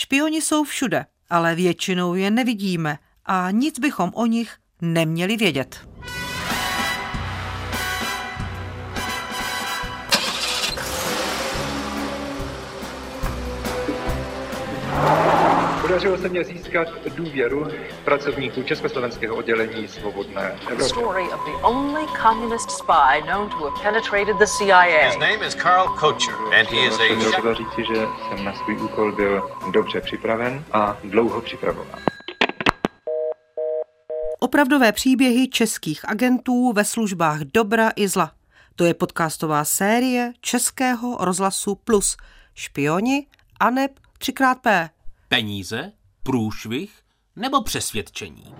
Špioni jsou všude, ale většinou je nevidíme a nic bychom o nich neměli vědět. Podařilo se mě získat důvěru pracovníků Československého oddělení Svobodné Evropy. story of the only communist spy known to have penetrated the CIA. His name is Carl Kocher, and he is a třeba říci, že jsem na svůj úkol byl dobře připraven a dlouho připravován. Opravdové příběhy českých agentů ve službách dobra i zla. To je podcastová série Českého rozhlasu Plus. Špioni, ANEP, 3xP. Peníze, průšvih nebo přesvědčení?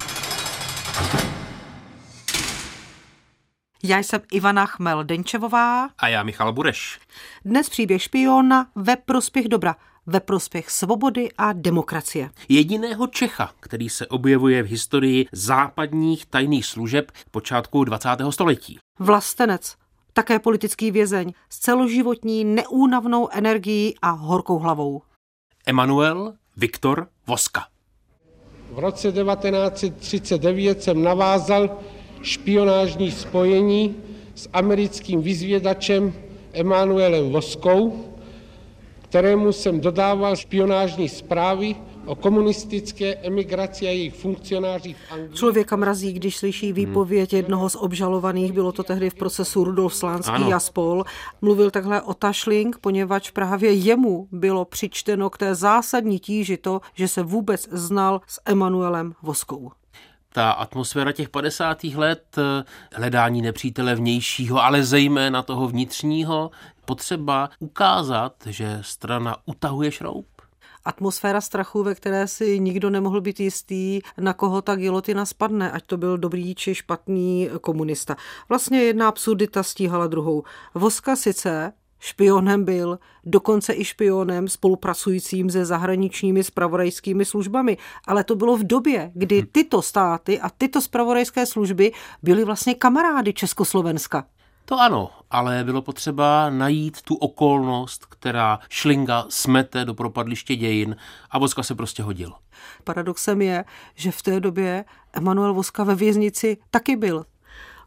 Já jsem Ivana Chmel-Denčevová. A já Michal Bureš. Dnes příběh špiona ve prospěch dobra, ve prospěch svobody a demokracie. Jediného Čecha, který se objevuje v historii západních tajných služeb počátku 20. století. Vlastenec, také politický vězeň s celoživotní neúnavnou energií a horkou hlavou. Emanuel Viktor Voska. V roce 1939 jsem navázal špionážní spojení s americkým vyzvědačem Emanuelem Voskou, kterému jsem dodával špionážní zprávy o komunistické emigraci a jejich funkcionářích v Anglii. Člověka mrazí, když slyší výpověď jednoho z obžalovaných, bylo to tehdy v procesu Rudolf Slánský Ano. a spol. Mluvil takhle o Tašling, poněvadž právě jemu bylo přičteno k té zásadní tíži to, že se vůbec znal s Emanuelem Voskou. Ta atmosféra těch 50. let, eh, hledání nepřítele vnějšího, ale zejména toho vnitřního, potřeba ukázat, že strana utahuje šroub. Atmosféra strachu, ve které si nikdo nemohl být jistý, na koho ta gilotina spadne, ať to byl dobrý či špatný komunista. Vlastně jedna absurdita stíhala druhou. Voska sice špionem byl, dokonce i špionem spolupracujícím se zahraničními spravodajskými službami, ale to bylo v době, kdy tyto státy a tyto spravodajské služby byly vlastně kamarády Československa. To ano, ale bylo potřeba najít tu okolnost, která šlinga smete do propadliště dějin a Voska se prostě hodil. Paradoxem je, že v té době Emanuel Voska ve věznici taky byl.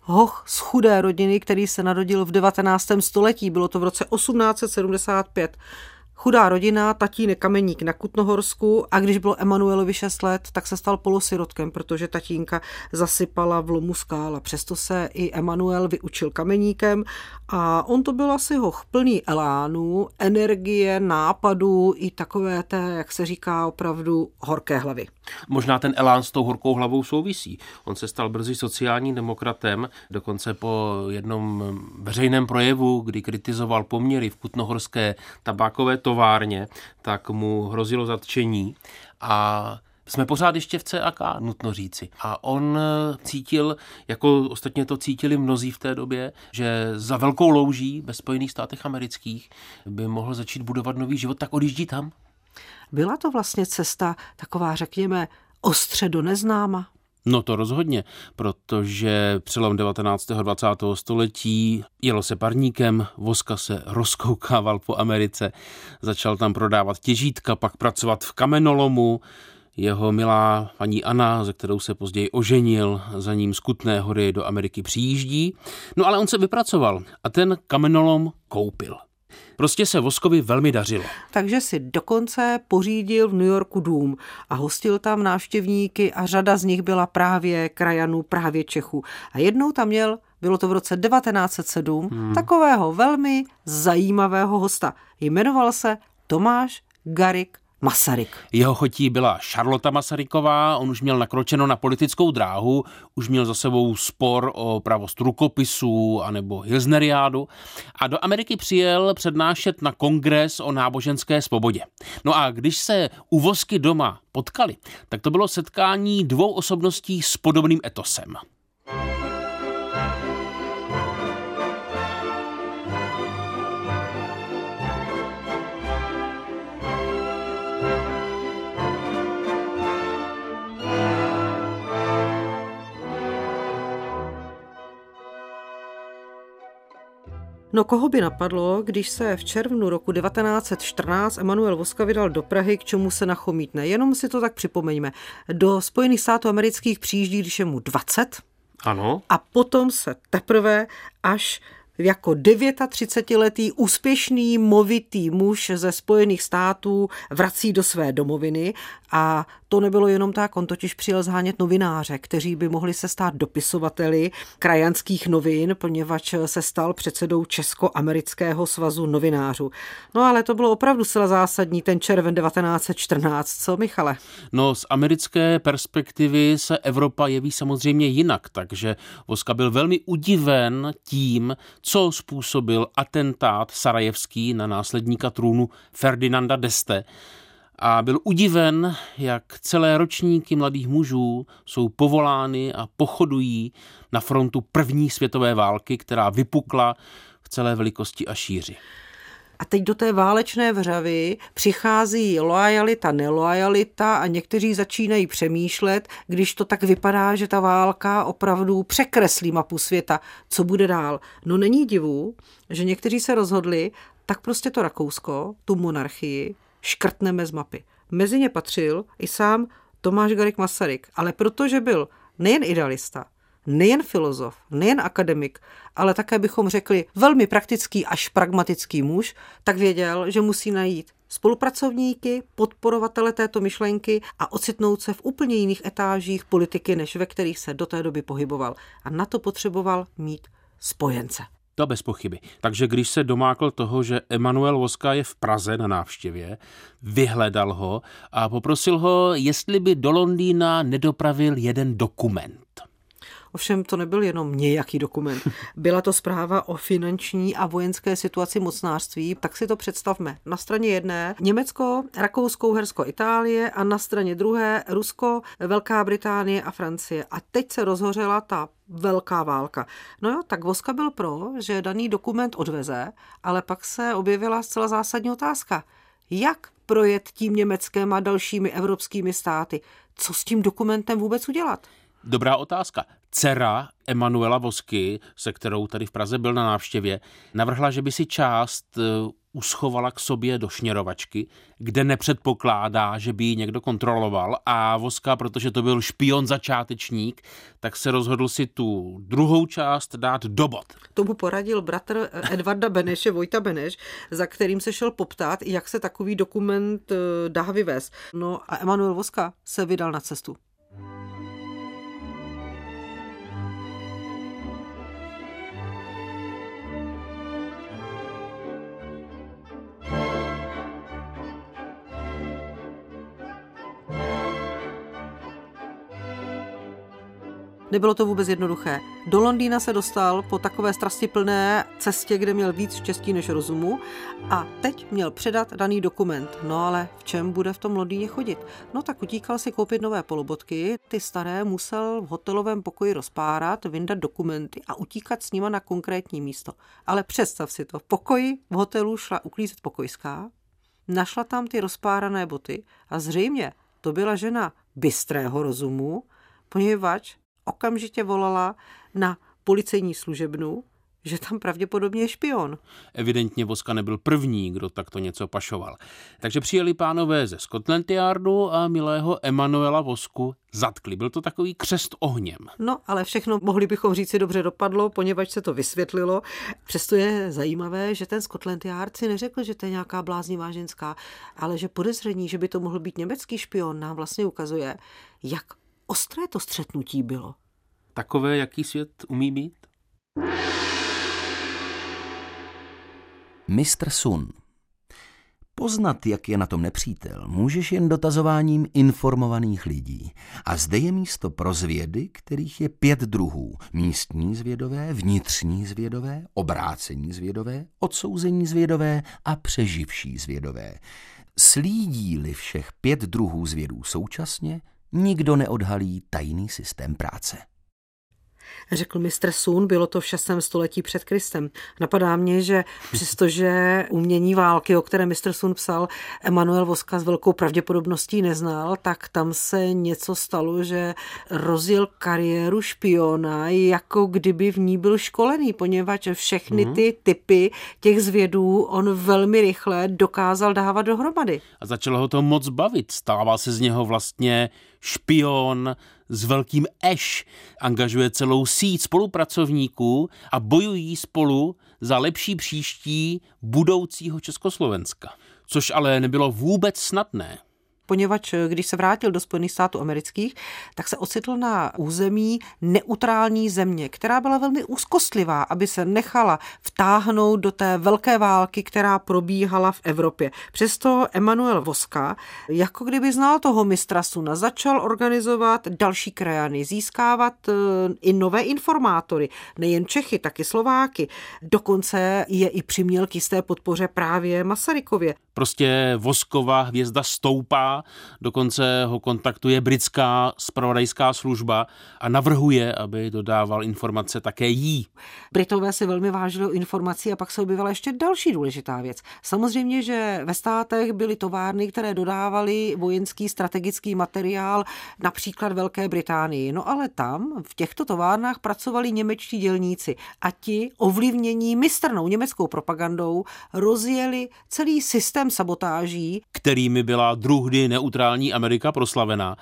Hoch z chudé rodiny, který se narodil v 19. století, bylo to v roce 1875. Chudá rodina, tatínek kameník na Kutnohorsku a když bylo Emanuelovi 6 let, tak se stal polosirotkem, protože tatínka zasypala v lomu skála. Přesto se i Emanuel vyučil kameníkem a on to byl asi hoch plný elánu, energie, nápadů i takové té, jak se říká, opravdu horké hlavy. Možná ten elán s tou horkou hlavou souvisí. On se stal brzy sociálním demokratem, dokonce po jednom veřejném projevu, kdy kritizoval poměry v kutnohorské tabákové továrně, tak mu hrozilo zatčení a jsme pořád ještě v CAK, nutno říci. A on cítil, jako ostatně to cítili mnozí v té době, že za velkou louží ve Spojených státech amerických by mohl začít budovat nový život, tak odjíždí tam. Byla to vlastně cesta taková, řekněme, ostře do neznáma? No to rozhodně, protože přelom 19. a 20. století jelo se parníkem, Voska se rozkoukával po Americe, začal tam prodávat těžítka, pak pracovat v kamenolomu, jeho milá paní Anna, ze kterou se později oženil, za ním z Kutné hory do Ameriky přijíždí. No ale on se vypracoval a ten kamenolom koupil. Prostě se Voskovi velmi dařilo. Takže si dokonce pořídil v New Yorku dům a hostil tam návštěvníky a řada z nich byla právě krajanů, právě Čechů. A jednou tam měl, bylo to v roce 1907, hmm. takového velmi zajímavého hosta. Jmenoval se Tomáš Garik Masaryk. Jeho chotí byla Charlotta Masaryková, on už měl nakročeno na politickou dráhu, už měl za sebou spor o pravost rukopisů anebo Hilsneriádu a do Ameriky přijel přednášet na kongres o náboženské svobodě. No a když se u Vosky doma potkali, tak to bylo setkání dvou osobností s podobným etosem. No koho by napadlo, když se v červnu roku 1914 Emanuel Voska vydal do Prahy, k čemu se nachomítne. Jenom si to tak připomeňme. Do Spojených států amerických přijíždí, když je mu 20. Ano. A potom se teprve až jako 39-letý úspěšný, movitý muž ze Spojených států vrací do své domoviny a to nebylo jenom tak, on totiž přijel zhánět novináře, kteří by mohli se stát dopisovateli krajanských novin, poněvadž se stal předsedou Česko-amerického svazu novinářů. No ale to bylo opravdu zcela zásadní, ten červen 1914, co Michale? No z americké perspektivy se Evropa jeví samozřejmě jinak, takže Voska byl velmi udiven tím, co způsobil atentát sarajevský na následníka trůnu Ferdinanda d'Este a byl udiven, jak celé ročníky mladých mužů jsou povolány a pochodují na frontu první světové války, která vypukla v celé velikosti a šíři. A teď do té válečné vřavy přichází loajalita, neloajalita a někteří začínají přemýšlet, když to tak vypadá, že ta válka opravdu překreslí mapu světa, co bude dál. No není divu, že někteří se rozhodli, tak prostě to Rakousko, tu monarchii, škrtneme z mapy. Mezi ně patřil i sám Tomáš Garik Masaryk, ale protože byl nejen idealista, nejen filozof, nejen akademik, ale také bychom řekli velmi praktický až pragmatický muž, tak věděl, že musí najít spolupracovníky, podporovatele této myšlenky a ocitnout se v úplně jiných etážích politiky, než ve kterých se do té doby pohyboval. A na to potřeboval mít spojence. To bez pochyby. Takže když se domákl toho, že Emanuel Voska je v Praze na návštěvě, vyhledal ho a poprosil ho, jestli by do Londýna nedopravil jeden dokument. Ovšem to nebyl jenom nějaký dokument. Byla to zpráva o finanční a vojenské situaci mocnářství, tak si to představme. Na straně jedné Německo, Rakousko, Uhersko, Itálie a na straně druhé Rusko, Velká Británie a Francie. A teď se rozhořela ta velká válka. No jo, tak Voska byl pro, že daný dokument odveze, ale pak se objevila zcela zásadní otázka. Jak projet tím Německem a dalšími evropskými státy? Co s tím dokumentem vůbec udělat? Dobrá otázka. Dcera Emanuela Vosky, se kterou tady v Praze byl na návštěvě, navrhla, že by si část eh, uschovala k sobě do šněrovačky, kde nepředpokládá, že by ji někdo kontroloval a Voska, protože to byl špion začátečník, tak se rozhodl si tu druhou část dát do bod. Tomu poradil bratr eh, Edvarda Beneše, Vojta Beneš, za kterým se šel poptát, jak se takový dokument eh, dá vyvést. No a Emanuel Voska se vydal na cestu. Nebylo to vůbec jednoduché. Do Londýna se dostal po takové strastiplné cestě, kde měl víc štěstí než rozumu a teď měl předat daný dokument. No ale v čem bude v tom Londýně chodit? No tak utíkal si koupit nové polobotky, ty staré musel v hotelovém pokoji rozpárat, vyndat dokumenty a utíkat s nima na konkrétní místo. Ale představ si to, v pokoji v hotelu šla uklízet pokojská, našla tam ty rozpárané boty a zřejmě to byla žena bystrého rozumu, poněvadž okamžitě volala na policejní služebnu, že tam pravděpodobně je špion. Evidentně Voska nebyl první, kdo takto něco pašoval. Takže přijeli pánové ze Scotland Yardu a milého Emanuela Vosku zatkli. Byl to takový křest ohněm. No, ale všechno mohli bychom říct si dobře dopadlo, poněvadž se to vysvětlilo. Přesto je zajímavé, že ten Scotland Yard si neřekl, že to je nějaká bláznivá ženská, ale že podezření, že by to mohl být německý špion, nám vlastně ukazuje, jak ostré to střetnutí bylo. Takové, jaký svět umí být? Mr. Sun. Poznat, jak je na tom nepřítel, můžeš jen dotazováním informovaných lidí. A zde je místo pro zvědy, kterých je pět druhů. Místní zvědové, vnitřní zvědové, obrácení zvědové, odsouzení zvědové a přeživší zvědové. Slídí-li všech pět druhů zvědů současně, nikdo neodhalí tajný systém práce. Řekl mistr Sun, bylo to v 6. století před Kristem. Napadá mě, že přestože umění války, o které mistr Sun psal, Emanuel Voska s velkou pravděpodobností neznal, tak tam se něco stalo, že rozjel kariéru špiona, jako kdyby v ní byl školený, poněvadž všechny mhm. ty typy těch zvědů on velmi rychle dokázal dávat dohromady. A začalo ho to moc bavit. Stával se z něho vlastně špion s velkým eš. Angažuje celou síť spolupracovníků a bojují spolu za lepší příští budoucího Československa. Což ale nebylo vůbec snadné poněvadž eh, když se vrátil do Spojených států amerických, tak se ocitl na území neutrální země, která byla velmi úzkostlivá, aby se nechala vtáhnout do té velké války, která probíhala v Evropě. Přesto Emanuel Voska, jako kdyby znal toho mistra Suna, začal organizovat další krajany, získávat eh, i nové informátory, nejen Čechy, taky Slováky. Dokonce je i přiměl k jisté podpoře právě Masarykově. Prostě Vosková hvězda stoupá dokonce ho kontaktuje britská spravodajská služba a navrhuje, aby dodával informace také jí. Britové si velmi vážili informací a pak se objevila ještě další důležitá věc. Samozřejmě, že ve státech byly továrny, které dodávaly vojenský strategický materiál například Velké Británii. No ale tam v těchto továrnách pracovali němečtí dělníci a ti ovlivnění mistrnou německou propagandou rozjeli celý systém sabotáží, kterými byla druhdy neutrální Amerika proslavená.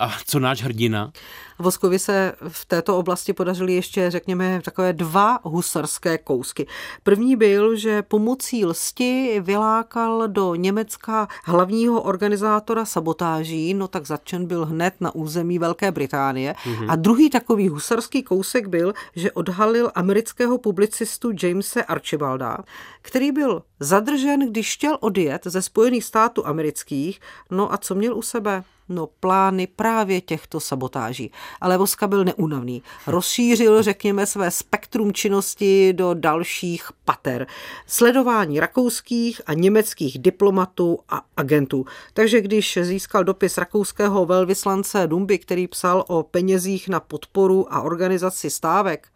A co náš hrdina? Voskovi se v této oblasti podařily ještě, řekněme, takové dva husarské kousky. První byl, že pomocí lsti vylákal do Německa hlavního organizátora sabotáží, no tak začen byl hned na území Velké Británie. Mm-hmm. A druhý takový husarský kousek byl, že odhalil amerického publicistu Jamese Archibalda, který byl zadržen, když chtěl odjet ze Spojených států amerických, no a co měl u sebe? no, plány právě těchto sabotáží. Ale Voska byl neúnavný. Rozšířil, řekněme, své spektrum činnosti do dalších pater. Sledování rakouských a německých diplomatů a agentů. Takže když získal dopis rakouského velvyslance Dumby, který psal o penězích na podporu a organizaci stávek,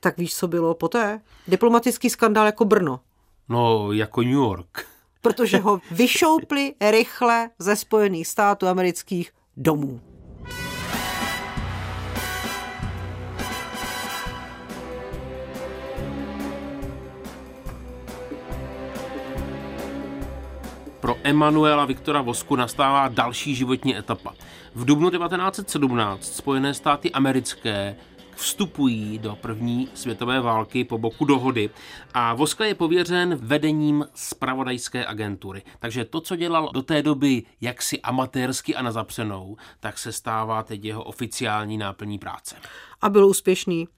tak víš, co bylo poté? Diplomatický skandál jako Brno. No, jako New York protože ho vyšoupli rychle ze Spojených států amerických domů. Pro Emanuela Viktora Vosku nastává další životní etapa. V dubnu 1917 Spojené státy americké vstupují do první světové války po boku dohody a Voska je pověřen vedením spravodajské agentury. Takže to, co dělal do té doby jaksi amatérsky a na zapřenou, tak se stává teď jeho oficiální náplní práce. A byl úspěšný.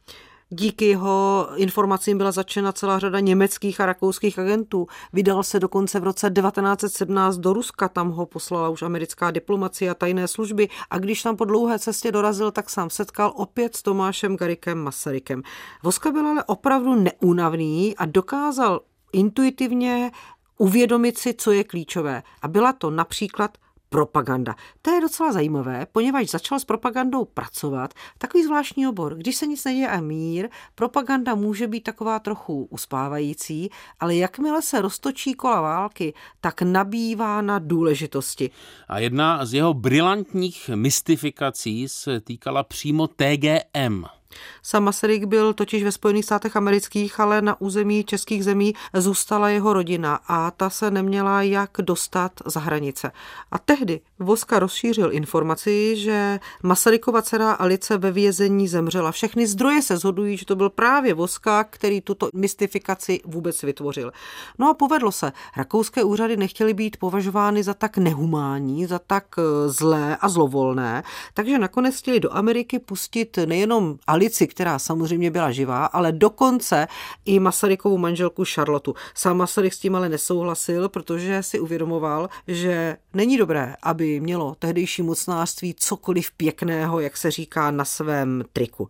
Díky jeho informacím byla začena celá řada německých a rakouských agentů. Vydal se dokonce v roce 1917 do Ruska, tam ho poslala už americká diplomacie a tajné služby a když tam po dlouhé cestě dorazil, tak sám setkal opět s Tomášem Garikem Masarykem. Voska byl ale opravdu neúnavný a dokázal intuitivně uvědomit si, co je klíčové. A byla to například propaganda. To je docela zajímavé, poněvadž začal s propagandou pracovat. Takový zvláštní obor. Když se nic neděje a mír, propaganda může být taková trochu uspávající, ale jakmile se roztočí kola války, tak nabývá na důležitosti. A jedna z jeho brilantních mystifikací se týkala přímo TGM, Sam Masaryk byl totiž ve Spojených státech amerických, ale na území českých zemí zůstala jeho rodina a ta se neměla jak dostat za hranice. A tehdy Voska rozšířil informaci, že Masarykova dcera Alice ve vězení zemřela. Všechny zdroje se shodují, že to byl právě Voska, který tuto mystifikaci vůbec vytvořil. No a povedlo se. Rakouské úřady nechtěly být považovány za tak nehumánní, za tak eh, zlé a zlovolné, takže nakonec chtěli do Ameriky pustit nejenom Alici, která samozřejmě byla živá, ale dokonce i Masarykovu manželku Charlotu. Sám Masaryk s tím ale nesouhlasil, protože si uvědomoval, že není dobré, aby mělo tehdejší mocnářství cokoliv pěkného, jak se říká, na svém triku.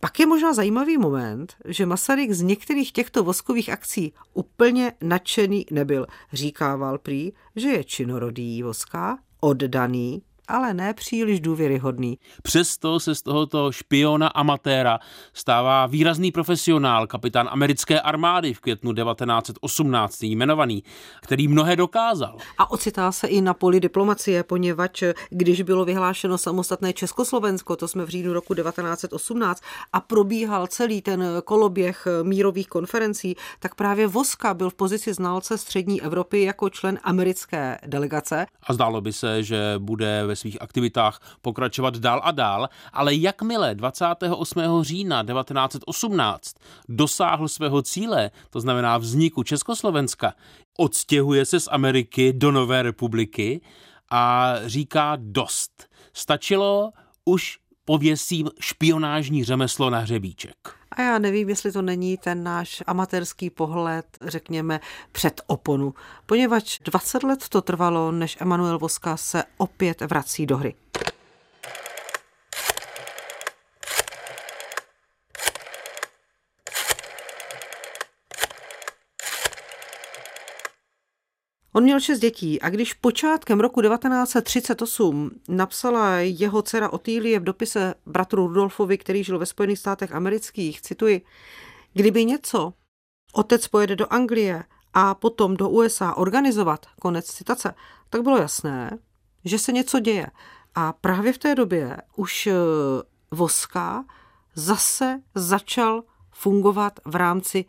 Pak je možná zajímavý moment, že Masaryk z některých těchto voskových akcí úplně nadšený nebyl. Říkával prý, že je činorodý voska, oddaný, ale ne příliš důvěryhodný. Přesto se z tohoto špiona amatéra stává výrazný profesionál, kapitán americké armády v květnu 1918 jmenovaný, který mnohé dokázal. A ocitá se i na poli diplomacie, poněvadž když bylo vyhlášeno samostatné Československo, to jsme v říjnu roku 1918, a probíhal celý ten koloběh mírových konferencí, tak právě Voska byl v pozici znalce střední Evropy jako člen americké delegace. A zdálo by se, že bude ve svých aktivitách pokračovat dál a dál, ale jakmile 28. října 1918 dosáhl svého cíle, to znamená vzniku Československa, odstěhuje se z Ameriky do Nové republiky a říká dost. Stačilo, už pověsím špionážní řemeslo na hřebíček. A já nevím, jestli to není ten náš amatérský pohled, řekněme, před oponu, poněvadž 20 let to trvalo, než Emanuel Voska se opět vrací do hry. On měl šest dětí a když počátkem roku 1938 napsala jeho dcera Otýlie v dopise bratru Rudolfovi, který žil ve Spojených státech amerických, cituji, kdyby něco, otec pojede do Anglie a potom do USA organizovat, konec citace, tak bylo jasné, že se něco děje. A právě v té době už eh, Voska zase začal fungovat v rámci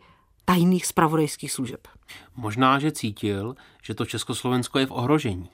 tajných spravodajských služeb. Možná, že cítil, že to Československo je v ohrožení.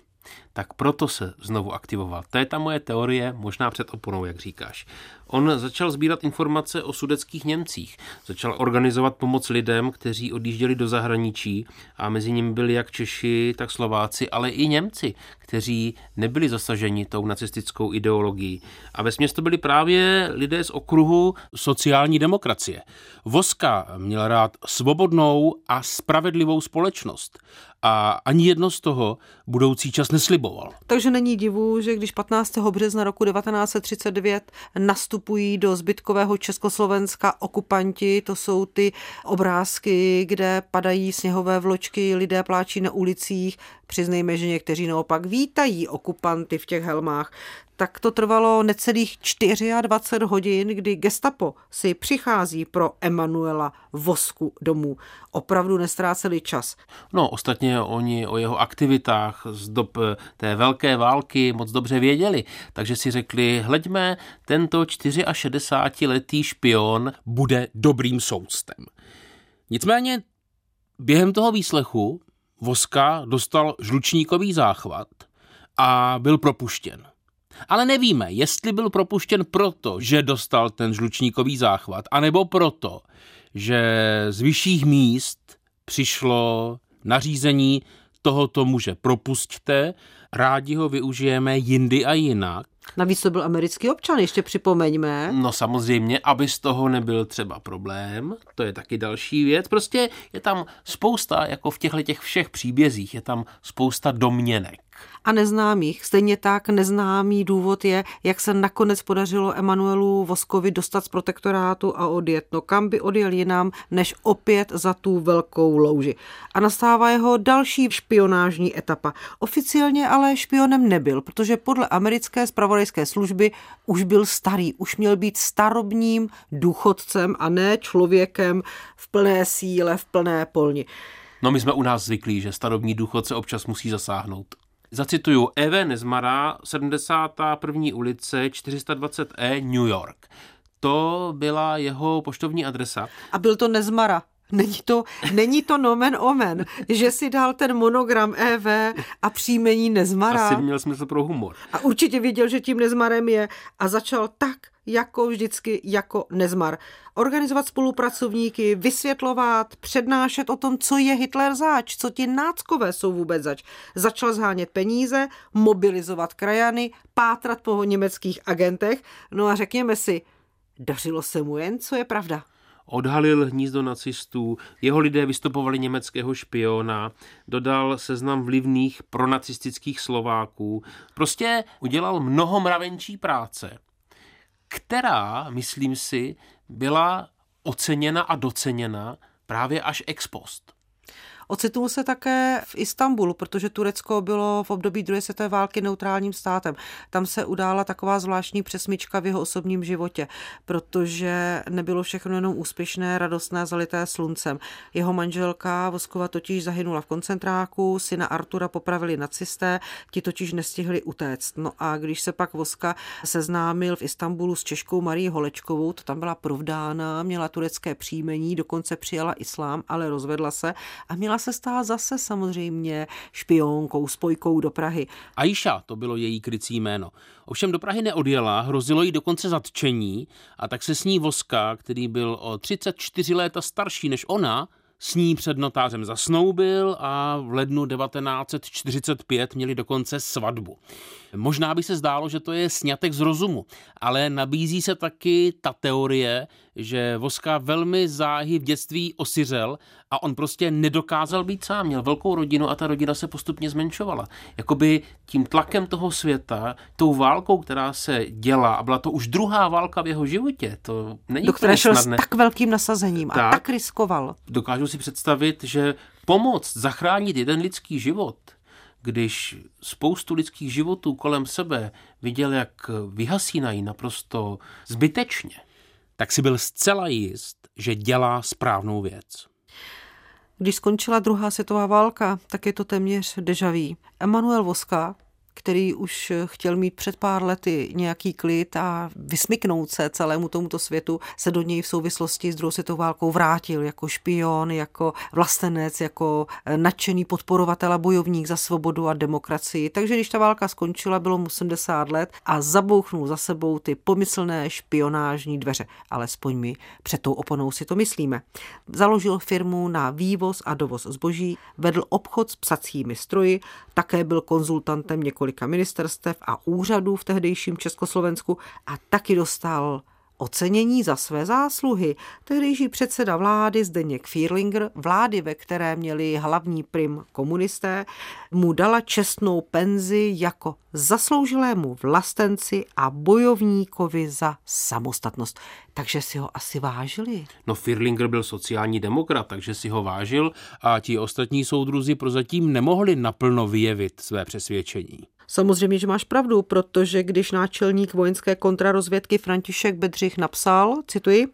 Tak proto se znovu aktivoval. To je ta moje teorie, možná před oponou, jak říkáš. On začal sbírat informace o sudeckých Němcích, začal organizovat pomoc lidem, kteří odjížděli do zahraničí a mezi nimi byli jak Češi, tak Slováci, ale i Němci, kteří nebyli zasaženi tou nacistickou ideologií. A ve to byli právě lidé z okruhu sociální demokracie. Voska měl rád svobodnou a spravedlivou společnost a ani jedno z toho budoucí čas nesliboval. Takže není divu, že když 15. března roku 1939 nastupují do zbytkového Československa okupanti, to jsou ty obrázky, kde padají sněhové vločky, lidé pláčí na ulicích, přiznejme, že někteří naopak vítají okupanty v těch helmách, tak to trvalo necelých 24 hodin, kdy gestapo si přichází pro Emanuela Vosku domů. Opravdu nestráceli čas. No, ostatně oni o jeho aktivitách z dob eh, té velké války moc dobře věděli, takže si řekli, hleďme, tento 64-letý špion bude dobrým soudcem. Nicméně během toho výslechu Voska dostal žlučníkový záchvat a byl propuštěn. Ale nevíme, jestli byl propuštěn proto, že dostal ten žlučníkový záchvat, anebo proto, že z vyšších míst přišlo nařízení tohoto muže propustte, rádi ho využijeme jindy a jinak. Navíc to byl americký občan, ještě připomeňme. No samozřejmě, aby z toho nebyl třeba problém, to je taky další věc. Prostě je tam spousta, jako v těchto těch všech příbězích, je tam spousta domněnek a neznámých. Stejně tak neznámý důvod je, jak se nakonec podařilo Emanuelu Voskovi dostat z protektorátu a odjet. No kam by odjel jinam, než opět za tu velkou louži. A nastává jeho další špionážní etapa. Oficiálně ale špionem nebyl, protože podle americké spravodajské služby už byl starý, už měl být starobním důchodcem a ne člověkem v plné síle, v plné polni. No my jsme u nás zvyklí, že starobní důchodce občas musí zasáhnout. Zacituju E.V. Nezmara, 71. ulice 420E, New York. To byla jeho poštovní adresa. A byl to Nezmara. Není to, není to nomen omen, že si dal ten monogram EV a příjmení Nezmara. Asi měl smysl pro humor. A určitě věděl, že tím Nezmarem je a začal tak, jako vždycky, jako Nezmar. Organizovat spolupracovníky, vysvětlovat, přednášet o tom, co je Hitler zač, co ti náckové jsou vůbec zač. Začal zhánět peníze, mobilizovat krajany, pátrat po německých agentech, no a řekněme si, dařilo se mu jen, co je pravda odhalil hnízdo nacistů, jeho lidé vystupovali německého špiona, dodal seznam vlivných pronacistických Slováků. Prostě udělal mnoho mravenčí práce, která, myslím si, byla oceněna a doceněna právě až ex post. Ocitnul se také v Istanbulu, protože Turecko bylo v období druhé světové války neutrálním státem. Tam se udála taková zvláštní přesmička v jeho osobním životě, protože nebylo všechno jenom úspěšné, radostné, zalité sluncem. Jeho manželka Voskova totiž zahynula v koncentráku, syna Artura popravili nacisté, ti totiž nestihli utéct. No a když se pak Voska seznámil v Istanbulu s Češkou Marí Holečkovou, to tam byla provdána, měla turecké příjmení, dokonce přijala islám, ale rozvedla se a měla se stát zase samozřejmě špionkou, spojkou do Prahy. Aisha, to bylo její krycí jméno. Ovšem do Prahy neodjela, hrozilo jí dokonce zatčení a tak se s ní Voska, který byl o 34 léta starší než ona, s ní před notářem zasnoubil a v lednu 1945 měli dokonce svatbu. Možná by se zdálo, že to je snětek z rozumu, ale nabízí se taky ta teorie, že Voska velmi záhy v dětství osiřel a on prostě nedokázal být sám. Měl velkou rodinu a ta rodina se postupně zmenšovala. Jakoby tím tlakem toho světa, tou válkou, která se dělá, a byla to už druhá válka v jeho životě, to není Do které šel s tak velkým nasazením tak, a tak riskoval. Dokážu si představit, že pomoct zachránit jeden lidský život – když spoustu lidských životů kolem sebe viděl, jak vyhasínají naprosto zbytečně, tak si byl zcela jist, že dělá správnou věc. Když skončila druhá světová válka, tak je to téměř dežaví. Emanuel Voska který už chtěl mít před pár lety nějaký klid a vysmyknout se celému tomuto světu, se do něj v souvislosti s druhou světovou válkou vrátil jako špion, jako vlastenec, jako nadšený podporovatel a bojovník za svobodu a demokracii. Takže když ta válka skončila, bylo mu 70 let a zabouchnul za sebou ty pomyslné špionážní dveře. Alespoň my před tou oponou si to myslíme. Založil firmu na vývoz a dovoz zboží, vedl obchod s psacími stroji, také byl konzultantem několika ministerstev a úřadů v tehdejším Československu a taky dostal ocenění za své zásluhy. Tehdejší předseda vlády Zdeněk Fierlinger, vlády, ve které měli hlavní prim komunisté, mu dala čestnou penzi jako zasloužilému vlastenci a bojovníkovi za samostatnost. Takže si ho asi vážili. No Firlinger byl sociální demokrat, takže si ho vážil a ti ostatní soudruzi prozatím nemohli naplno vyjevit své přesvědčení. Samozřejmě, že máš pravdu, protože když náčelník vojenské kontrarozvědky František Bedřich napsal, cituji,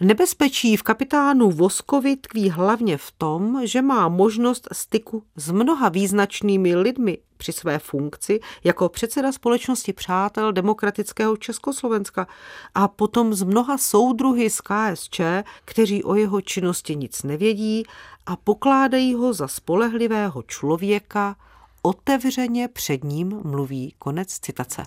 Nebezpečí v kapitánu Voskovi tkví hlavně v tom, že má možnost styku s mnoha význačnými lidmi při své funkci jako předseda společnosti přátel demokratického Československa a potom z mnoha soudruhy z KSČ, kteří o jeho činnosti nic nevědí a pokládají ho za spolehlivého člověka, otevřeně před ním mluví. Konec citace.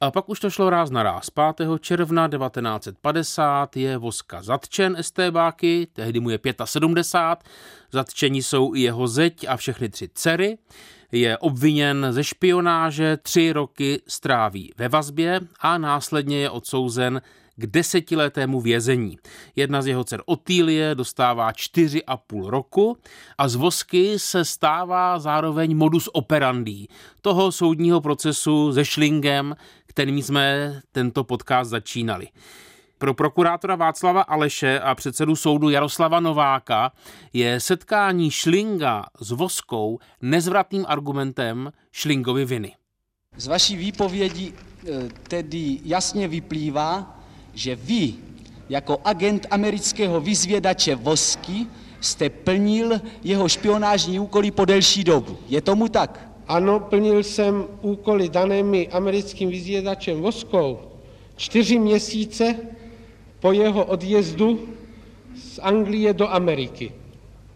A pak už to šlo ráz na ráz. 5. června 1950 je Voska zatčen STBáky, tehdy mu je 75. Zatčení jsou i jeho zeď a všechny tři dcery. Je obviněn ze špionáže, tři roky stráví ve vazbě a následně je odsouzen k desetiletému vězení. Jedna z jeho dcer Otýlie dostává čtyři a půl roku a z Vosky se stává zároveň modus operandi toho soudního procesu se Šlingem, kterým jsme tento podcast začínali. Pro prokurátora Václava Aleše a předsedu soudu Jaroslava Nováka je setkání Šlinga s Voskou nezvratným argumentem Šlingovy viny. Z vaší výpovědi eh, tedy jasně vyplývá, že vy jako agent amerického vyzvědače Vosky jste plnil jeho špionážní úkoly po delší dobu. Je tomu tak? Ano, plnil jsem úkoly dané mi americkým vyzvědačem Voskou čtyři měsíce po jeho odjezdu z Anglie do Ameriky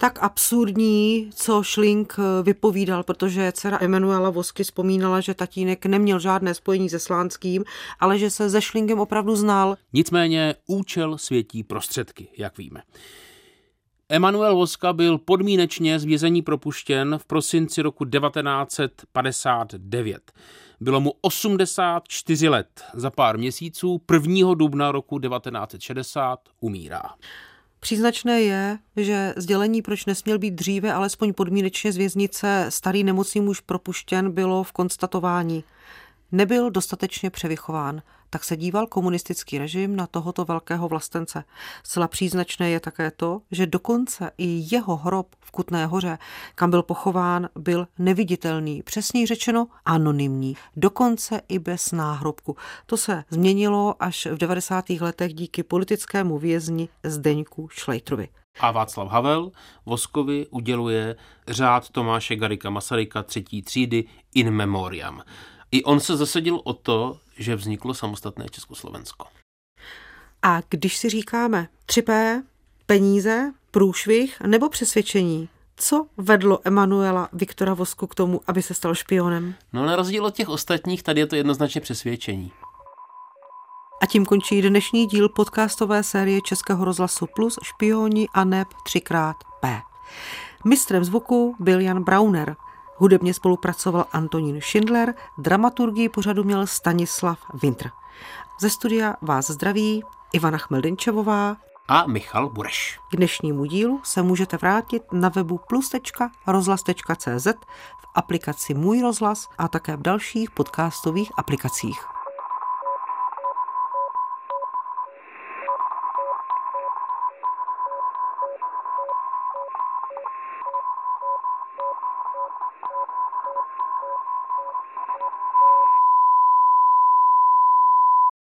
tak absurdní, co Schling eh, vypovídal, protože dcera Emanuela Vosky vzpomínala, že tatínek neměl žádné spojení se Slánským, ale že se se Schlingem opravdu znal. Nicméně účel světí prostředky, jak víme. Emanuel Voska byl podmínečně z vězení propuštěn v prosinci roku 1959. Bylo mu 84 let. Za pár měsíců 1. dubna roku 1960 umírá. Příznačné je, že sdělení, proč nesměl být dříve alespoň podmínečně z věznice starý nemocný muž propuštěn, bylo v konstatování. Nebyl dostatečně převychován. Tak se díval komunistický režim na tohoto velkého vlastence. Zcela příznačné je také to, že dokonce i jeho hrob v Kutné hoře, kam byl pochován, byl neviditelný, přesněji řečeno anonymní, dokonce i bez náhrobku. To se změnilo až v 90. letech díky politickému vězni Zdeňku Šlejtrovi. A Václav Havel Voskovi uděluje řád Tomáše Garika Masaryka třetí třídy in memoriam. I on se zasadil o to, že vzniklo samostatné Československo. A když si říkáme 3P, peníze, průšvih nebo přesvědčení, co vedlo Emanuela Viktora Vosku k tomu, aby se stal špionem? No na rozdíl od těch ostatních, tady je to jednoznačně přesvědčení. A tím končí dnešní díl podcastové série Českého rozhlasu Plus Špioni a neb 3xP. Mistrem zvuku byl Jan Brauner. Hudebně spolupracoval Antonín Schindler, dramaturgii pořadu měl Stanislav Winter. Ze studia vás zdraví Ivana Chmeldenčevová a Michal Bureš. K dnešnímu dílu se můžete vrátit na webu plus.rozhlas.cz v aplikaci Můj rozhlas a také v dalších podcastových aplikacích.